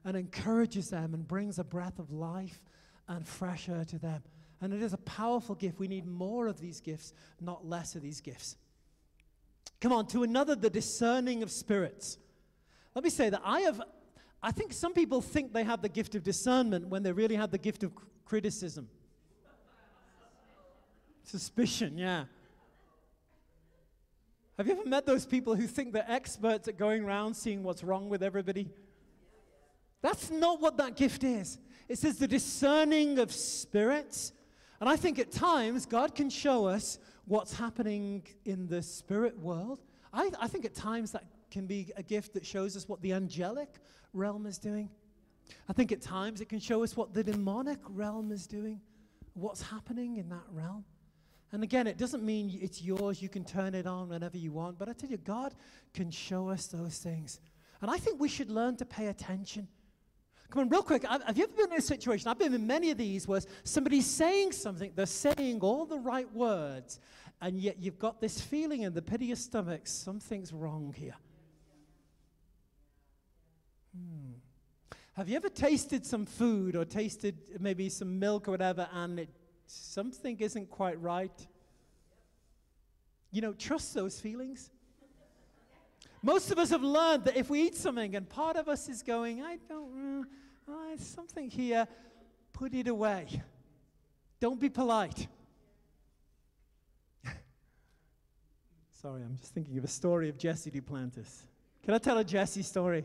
and encourages them and brings a breath of life and fresh air to them. And it is a powerful gift. We need more of these gifts, not less of these gifts. Come on, to another, the discerning of spirits. Let me say that I have, I think some people think they have the gift of discernment when they really have the gift of criticism. Suspicion, yeah. Have you ever met those people who think they're experts at going around seeing what's wrong with everybody? That's not what that gift is. It says the discerning of spirits. And I think at times God can show us what's happening in the spirit world. I, I think at times that can be a gift that shows us what the angelic realm is doing. I think at times it can show us what the demonic realm is doing, what's happening in that realm. And again, it doesn't mean it's yours, you can turn it on whenever you want, but I tell you, God can show us those things. And I think we should learn to pay attention. Come on, real quick. Have you ever been in a situation? I've been in many of these where somebody's saying something, they're saying all the right words, and yet you've got this feeling in the pit of your stomach something's wrong here. Hmm. Have you ever tasted some food or tasted maybe some milk or whatever, and it, something isn't quite right? You know, trust those feelings. Most of us have learned that if we eat something and part of us is going, I don't, uh, oh, there's something here, put it away. Don't be polite. Sorry, I'm just thinking of a story of Jesse Duplantis. Can I tell a Jesse story?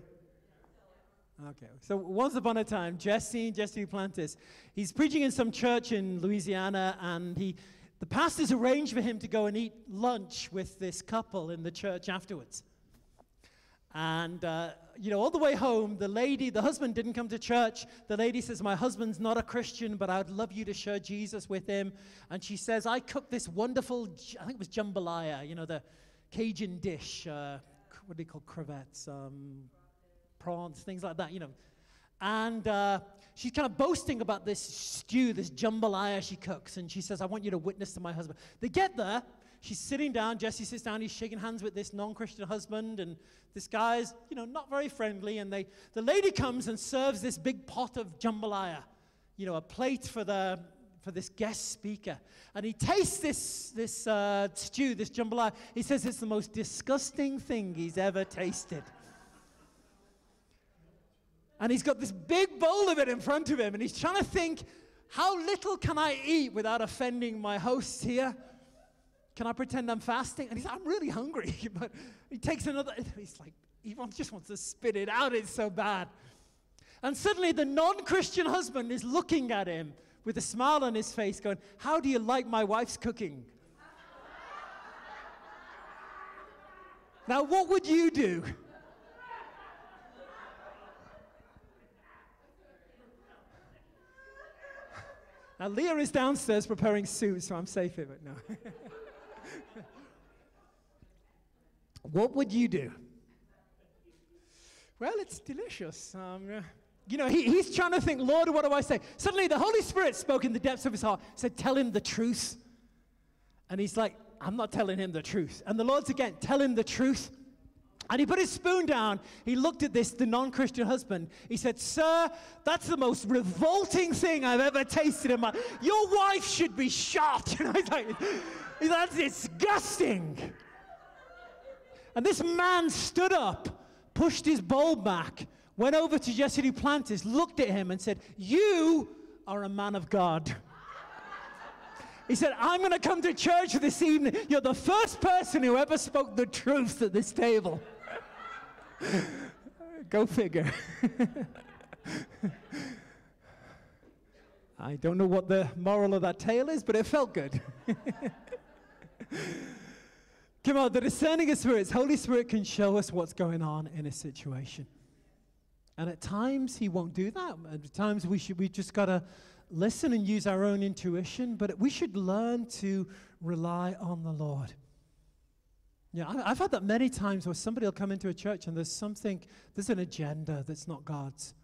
Okay, so once upon a time, Jesse, Jesse Duplantis, he's preaching in some church in Louisiana, and he, the pastors arranged for him to go and eat lunch with this couple in the church afterwards. And, uh, you know, all the way home, the lady, the husband didn't come to church. The lady says, My husband's not a Christian, but I'd love you to share Jesus with him. And she says, I cooked this wonderful, I think it was jambalaya, you know, the Cajun dish. Uh, what do you call crevettes? Um, prawns, things like that, you know. And uh, she's kind of boasting about this stew, this jambalaya she cooks. And she says, I want you to witness to my husband. They get there, she's sitting down. Jesse sits down. He's shaking hands with this non-Christian husband, and this guy's, you know, not very friendly. And they, the lady comes and serves this big pot of jambalaya, you know, a plate for the for this guest speaker. And he tastes this this uh, stew, this jambalaya. He says it's the most disgusting thing he's ever tasted. And he's got this big bowl of it in front of him, and he's trying to think, how little can I eat without offending my hosts here? Can I pretend I'm fasting? And he's like, I'm really hungry. but he takes another, he's like, he just wants to spit it out. It's so bad. And suddenly the non Christian husband is looking at him with a smile on his face, going, How do you like my wife's cooking? now, what would you do? Now, Leah is downstairs preparing soup, so I'm safe here, but no. What would you do? Well, it's delicious. Um, you know, he, he's trying to think, Lord, what do I say? Suddenly the Holy Spirit spoke in the depths of his heart, said, Tell him the truth. And he's like, I'm not telling him the truth. And the Lord's again, tell him the truth. And he put his spoon down. He looked at this, the non Christian husband. He said, Sir, that's the most revolting thing I've ever tasted in my life. Your wife should be shot. And I was like, That's disgusting. And this man stood up, pushed his bowl back, went over to Jesse Duplantis, looked at him, and said, You are a man of God. He said, I'm going to come to church this evening. You're the first person who ever spoke the truth at this table. Go figure. I don't know what the moral of that tale is, but it felt good. Come on, the discerning of spirits, Holy Spirit can show us what's going on in a situation. And at times he won't do that. At times we should we just gotta listen and use our own intuition, but we should learn to rely on the Lord. Yeah, I've had that many times where somebody will come into a church and there's something, there's an agenda that's not God's.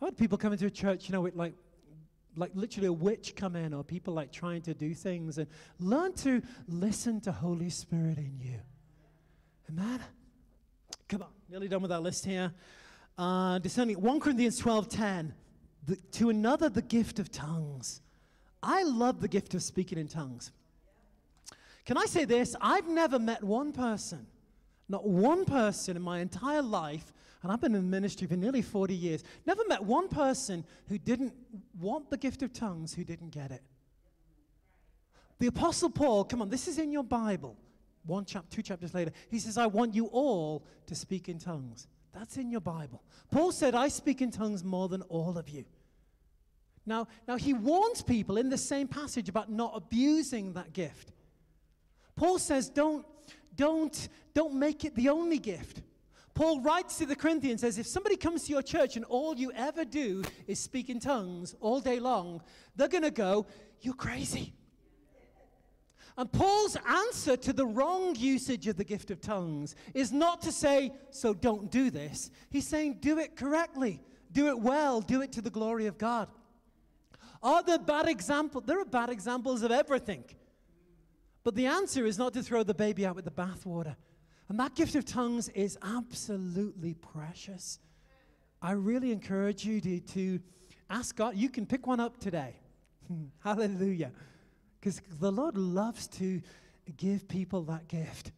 I've had people come into a church, you know, with like, like literally a witch come in or people like trying to do things and learn to listen to Holy Spirit in you. Amen? Come on, nearly done with our list here. Uh, discerning 1 Corinthians 12 10 the, to another the gift of tongues. I love the gift of speaking in tongues. Can I say this? I've never met one person, not one person in my entire life, and I've been in ministry for nearly 40 years, never met one person who didn't want the gift of tongues who didn't get it. The Apostle Paul, come on, this is in your Bible. One chap, two chapters later, he says, I want you all to speak in tongues. That's in your Bible. Paul said, I speak in tongues more than all of you. Now, now he warns people in the same passage about not abusing that gift. Paul says, don't, don't, don't make it the only gift. Paul writes to the Corinthians, says, if somebody comes to your church and all you ever do is speak in tongues all day long, they're going to go, You're crazy. And Paul's answer to the wrong usage of the gift of tongues is not to say, so don't do this. He's saying, do it correctly, do it well, do it to the glory of God. Are there bad examples? There are bad examples of everything. But the answer is not to throw the baby out with the bathwater. And that gift of tongues is absolutely precious. I really encourage you to, to ask God. You can pick one up today. Hallelujah. Because the Lord loves to give people that gift.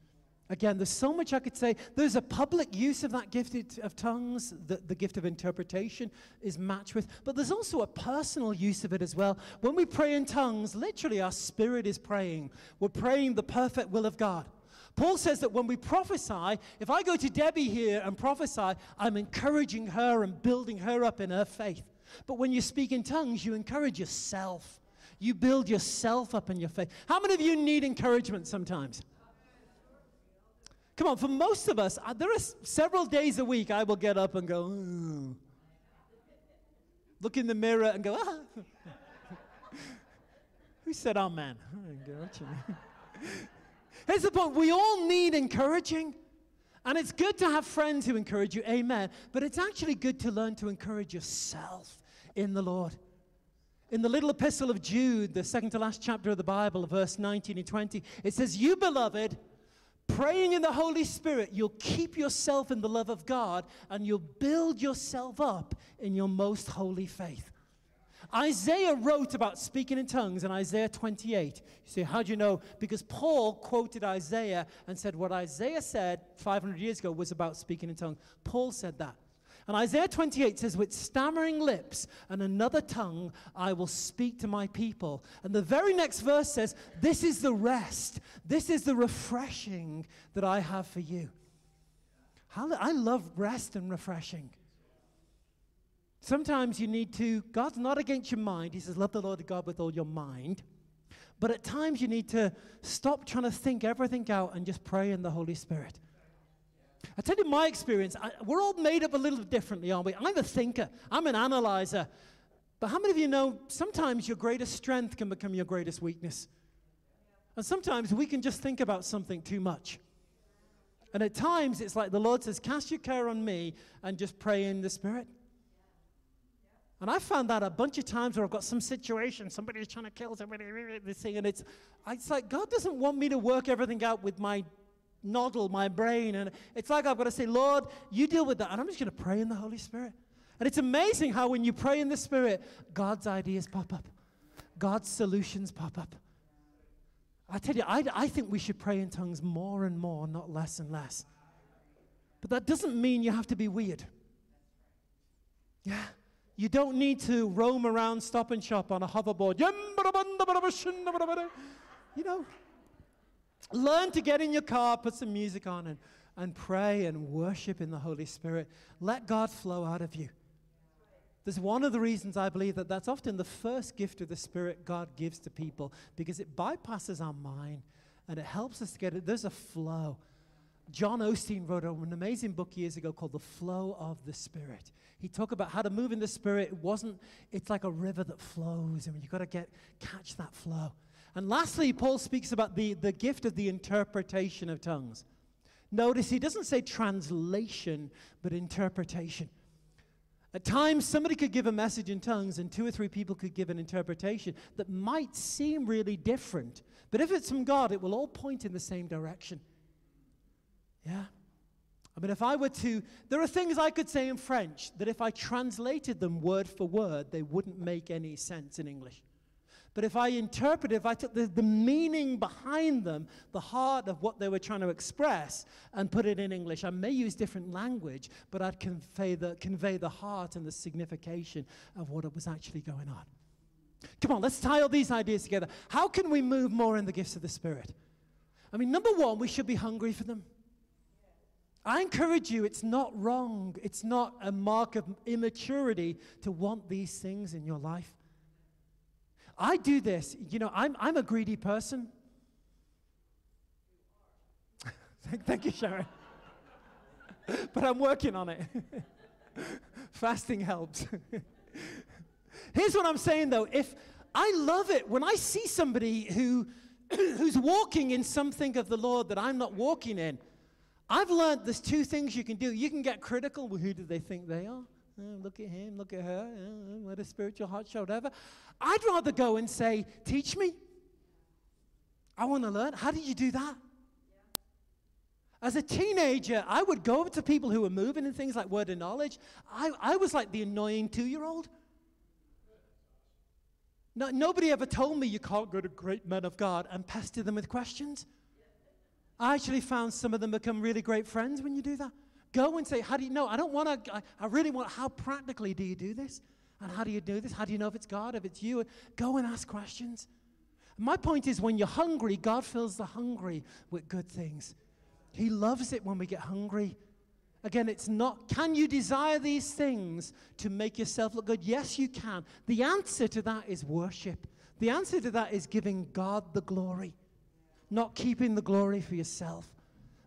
Again, there's so much I could say. There's a public use of that gift of tongues, the, the gift of interpretation is matched with, but there's also a personal use of it as well. When we pray in tongues, literally our spirit is praying. We're praying the perfect will of God. Paul says that when we prophesy, if I go to Debbie here and prophesy, I'm encouraging her and building her up in her faith. But when you speak in tongues, you encourage yourself. You build yourself up in your faith. How many of you need encouragement sometimes? Come on, for most of us, uh, there are several days a week I will get up and go, look in the mirror and go, ah. Who said amen? Here's the point we all need encouraging. And it's good to have friends who encourage you, amen. But it's actually good to learn to encourage yourself in the Lord. In the little epistle of Jude, the second to last chapter of the Bible, verse 19 and 20, it says, You, beloved, praying in the Holy Spirit, you'll keep yourself in the love of God and you'll build yourself up in your most holy faith. Isaiah wrote about speaking in tongues in Isaiah 28. You say, how do you know? Because Paul quoted Isaiah and said what Isaiah said 500 years ago was about speaking in tongues. Paul said that. And Isaiah 28 says, With stammering lips and another tongue, I will speak to my people. And the very next verse says, This is the rest, this is the refreshing that I have for you. I love rest and refreshing. Sometimes you need to, God's not against your mind. He says, Love the Lord God with all your mind. But at times you need to stop trying to think everything out and just pray in the Holy Spirit. I tell you my experience, I, we're all made up a little differently, aren't we? I'm a thinker, I'm an analyzer. But how many of you know sometimes your greatest strength can become your greatest weakness? And sometimes we can just think about something too much. And at times, it's like the Lord says, Cast your care on me and just pray in the Spirit. And I found that a bunch of times where I've got some situation, somebody's trying to kill somebody, this thing, and it's, it's like God doesn't want me to work everything out with my noddle, my brain. And it's like I've got to say, Lord, you deal with that. And I'm just going to pray in the Holy Spirit. And it's amazing how when you pray in the Spirit, God's ideas pop up, God's solutions pop up. I tell you, I, I think we should pray in tongues more and more, not less and less. But that doesn't mean you have to be weird. Yeah. You don't need to roam around stop and shop on a hoverboard. You know, learn to get in your car, put some music on, and, and pray and worship in the Holy Spirit. Let God flow out of you. There's one of the reasons I believe that that's often the first gift of the Spirit God gives to people because it bypasses our mind and it helps us to get it. There's a flow. John Osteen wrote an amazing book years ago called The Flow of the Spirit. He talked about how to move in the Spirit. It wasn't, it's like a river that flows, and you've got to get catch that flow. And lastly, Paul speaks about the, the gift of the interpretation of tongues. Notice he doesn't say translation, but interpretation. At times, somebody could give a message in tongues, and two or three people could give an interpretation that might seem really different. But if it's from God, it will all point in the same direction. Yeah? I mean, if I were to, there are things I could say in French that if I translated them word for word, they wouldn't make any sense in English. But if I interpreted, if I took the, the meaning behind them, the heart of what they were trying to express, and put it in English, I may use different language, but I'd convey the, convey the heart and the signification of what was actually going on. Come on, let's tie all these ideas together. How can we move more in the gifts of the Spirit? I mean, number one, we should be hungry for them. I encourage you, it's not wrong. It's not a mark of immaturity to want these things in your life. I do this. You know, I'm, I'm a greedy person. Thank you, Sharon. but I'm working on it. Fasting helps. Here's what I'm saying though. If I love it when I see somebody who who's walking in something of the Lord that I'm not walking in, I've learned there's two things you can do. You can get critical. Well, who do they think they are? Oh, look at him, look at her, oh, what a spiritual hot shot, whatever. I'd rather go and say, Teach me. I want to learn. How did you do that? As a teenager, I would go over to people who were moving in things like word of knowledge. I, I was like the annoying two year old. No, nobody ever told me you can't go to great men of God and pester them with questions. I actually found some of them become really great friends when you do that. Go and say, How do you know? I don't want to, I, I really want, how practically do you do this? And how do you do this? How do you know if it's God, if it's you? Go and ask questions. My point is, when you're hungry, God fills the hungry with good things. He loves it when we get hungry. Again, it's not, can you desire these things to make yourself look good? Yes, you can. The answer to that is worship. The answer to that is giving God the glory, not keeping the glory for yourself.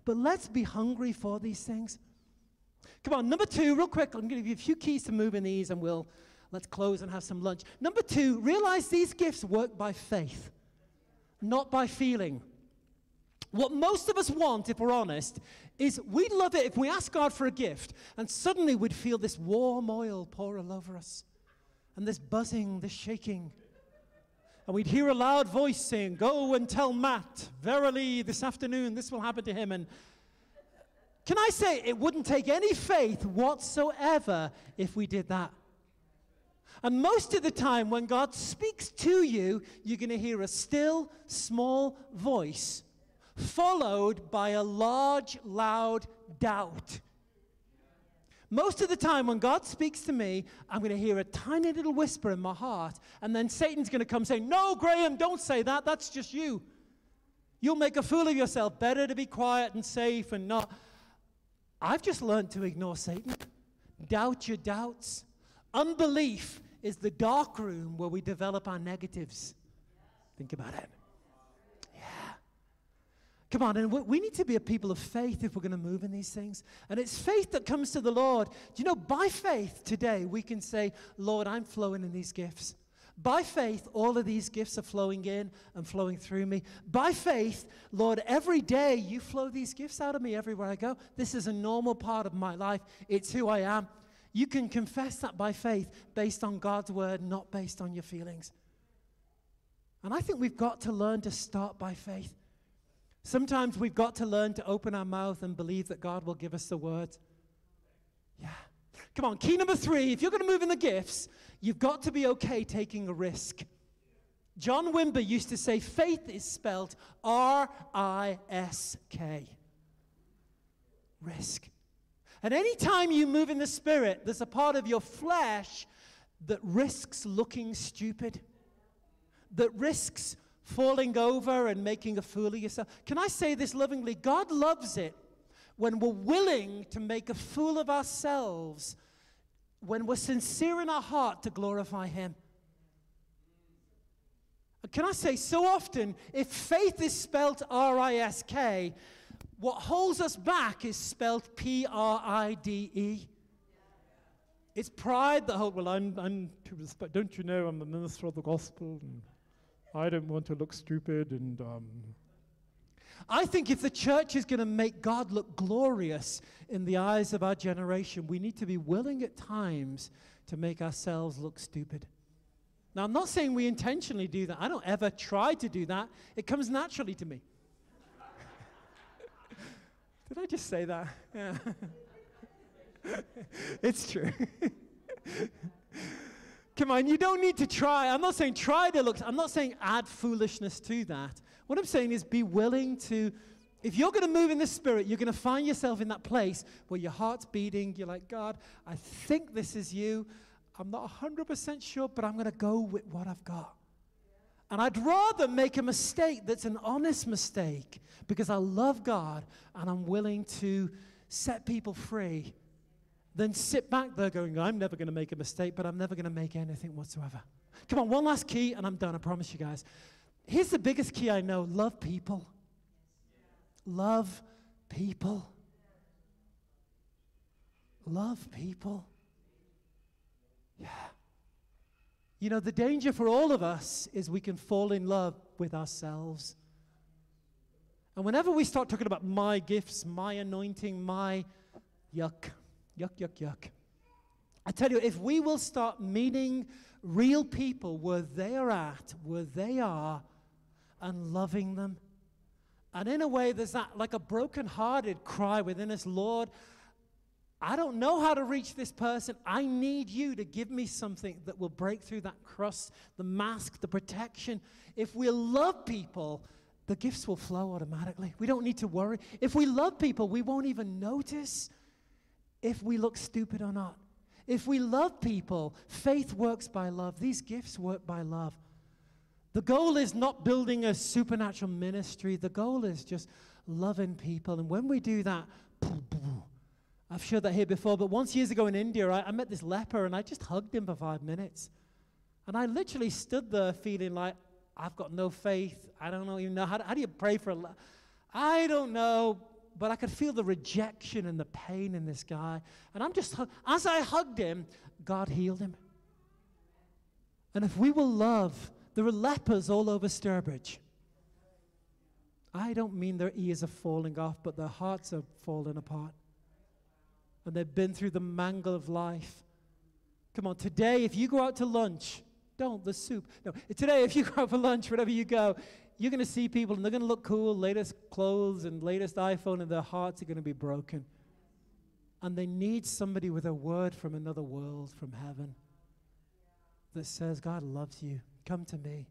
But let's be hungry for these things. Come on, number two, real quick, I'm going to give you a few keys to moving these and we'll let's close and have some lunch. Number two, realize these gifts work by faith, not by feeling. What most of us want, if we're honest, is we'd love it if we ask God for a gift and suddenly we'd feel this warm oil pour all over us and this buzzing, this shaking. And we'd hear a loud voice saying, Go and tell Matt, verily, this afternoon this will happen to him. And can I say it wouldn't take any faith whatsoever if we did that? And most of the time, when God speaks to you, you're going to hear a still, small voice followed by a large, loud doubt. Most of the time, when God speaks to me, I'm going to hear a tiny little whisper in my heart, and then Satan's going to come saying, No, Graham, don't say that. That's just you. You'll make a fool of yourself. Better to be quiet and safe and not. I've just learned to ignore Satan. Doubt your doubts. Unbelief is the dark room where we develop our negatives. Think about it. Come on, and we need to be a people of faith if we're going to move in these things. And it's faith that comes to the Lord. Do you know, by faith today, we can say, Lord, I'm flowing in these gifts. By faith, all of these gifts are flowing in and flowing through me. By faith, Lord, every day you flow these gifts out of me everywhere I go. This is a normal part of my life, it's who I am. You can confess that by faith based on God's word, not based on your feelings. And I think we've got to learn to start by faith. Sometimes we've got to learn to open our mouth and believe that God will give us the words. Yeah. Come on, key number three if you're going to move in the gifts, you've got to be okay taking a risk. John Wimber used to say faith is spelled R I S K. Risk. And anytime you move in the spirit, there's a part of your flesh that risks looking stupid, that risks falling over and making a fool of yourself. Can I say this lovingly? God loves it when we're willing to make a fool of ourselves, when we're sincere in our heart to glorify Him. Can I say, so often, if faith is spelt R I S K, what holds us back is spelt P R I D E. It's pride that holds, well, I'm, I'm to respect, don't you know, I'm the minister of the gospel, and I don't want to look stupid, and um, I think if the church is going to make God look glorious in the eyes of our generation, we need to be willing at times to make ourselves look stupid. Now, I'm not saying we intentionally do that. I don't ever try to do that. It comes naturally to me. Did I just say that? Yeah. it's true. Come on, you don't need to try. I'm not saying try to look, I'm not saying add foolishness to that. What I'm saying is be willing to, if you're going to move in the spirit, you're going to find yourself in that place where your heart's beating. You're like, God, I think this is you. I'm not 100% sure, but I'm going to go with what I've got. And I'd rather make a mistake that's an honest mistake because I love God and I'm willing to set people free than sit back there going, I'm never going to make a mistake, but I'm never going to make anything whatsoever. Come on, one last key and I'm done, I promise you guys. Here's the biggest key I know love people. Love people. Love people. Yeah. You know, the danger for all of us is we can fall in love with ourselves. And whenever we start talking about my gifts, my anointing, my yuck, yuck, yuck, yuck, I tell you, if we will start meeting real people where they are at, where they are, and loving them, and in a way, there's that like a broken-hearted cry within us, Lord, I don't know how to reach this person. I need you to give me something that will break through that crust, the mask, the protection. If we love people, the gifts will flow automatically. We don't need to worry. If we love people, we won't even notice if we look stupid or not. If we love people, faith works by love. These gifts work by love. The goal is not building a supernatural ministry, the goal is just loving people. And when we do that, I've shared that here before, but once years ago in India, I, I, met this leper and I just hugged him for five minutes. And I literally stood there feeling like, I've got no faith. I don't even know. How, how do you pray for a leper? I don't know. But I could feel the rejection and the pain in this guy. And I'm just, as I hugged him, God healed him. And if we will love, there are lepers all over Sturbridge. I don't mean their ears are falling off, but their hearts are falling apart and they've been through the mangle of life. Come on, today, if you go out to lunch, don't, the soup. No, today, if you go out for lunch, wherever you go, you're going to see people and they're going to look cool, latest clothes and latest iPhone, and their hearts are going to be broken. And they need somebody with a word from another world, from heaven, that says, God loves you. Come to me.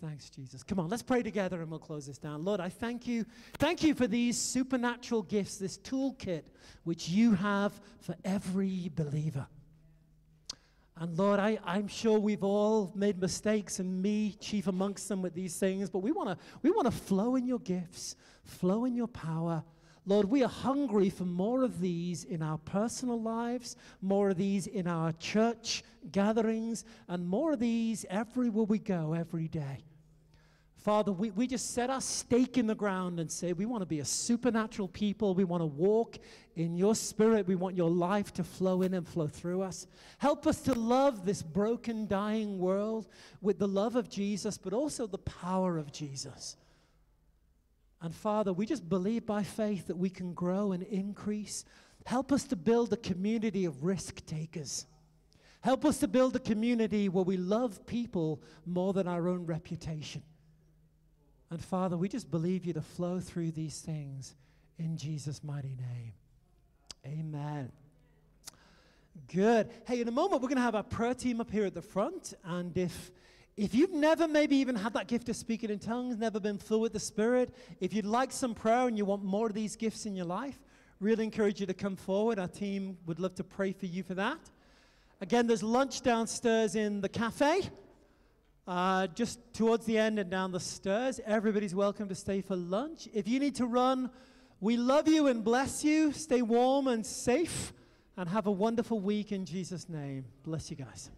Thanks, Jesus. Come on, let's pray together and we'll close this down. Lord, I thank you. Thank you for these supernatural gifts, this toolkit which you have for every believer. And Lord, I, I'm sure we've all made mistakes, and me chief amongst them with these things, but we want to we wanna flow in your gifts, flow in your power. Lord, we are hungry for more of these in our personal lives, more of these in our church gatherings, and more of these everywhere we go every day. Father, we, we just set our stake in the ground and say, we want to be a supernatural people. We want to walk in your spirit. We want your life to flow in and flow through us. Help us to love this broken, dying world with the love of Jesus, but also the power of Jesus. And Father, we just believe by faith that we can grow and increase. Help us to build a community of risk takers. Help us to build a community where we love people more than our own reputation. And Father, we just believe you to flow through these things in Jesus' mighty name. Amen. Good. Hey, in a moment, we're going to have our prayer team up here at the front. And if, if you've never maybe even had that gift of speaking in tongues, never been filled with the Spirit, if you'd like some prayer and you want more of these gifts in your life, really encourage you to come forward. Our team would love to pray for you for that. Again, there's lunch downstairs in the cafe. Uh, just towards the end and down the stairs, everybody's welcome to stay for lunch. If you need to run, we love you and bless you. Stay warm and safe, and have a wonderful week in Jesus' name. Bless you guys.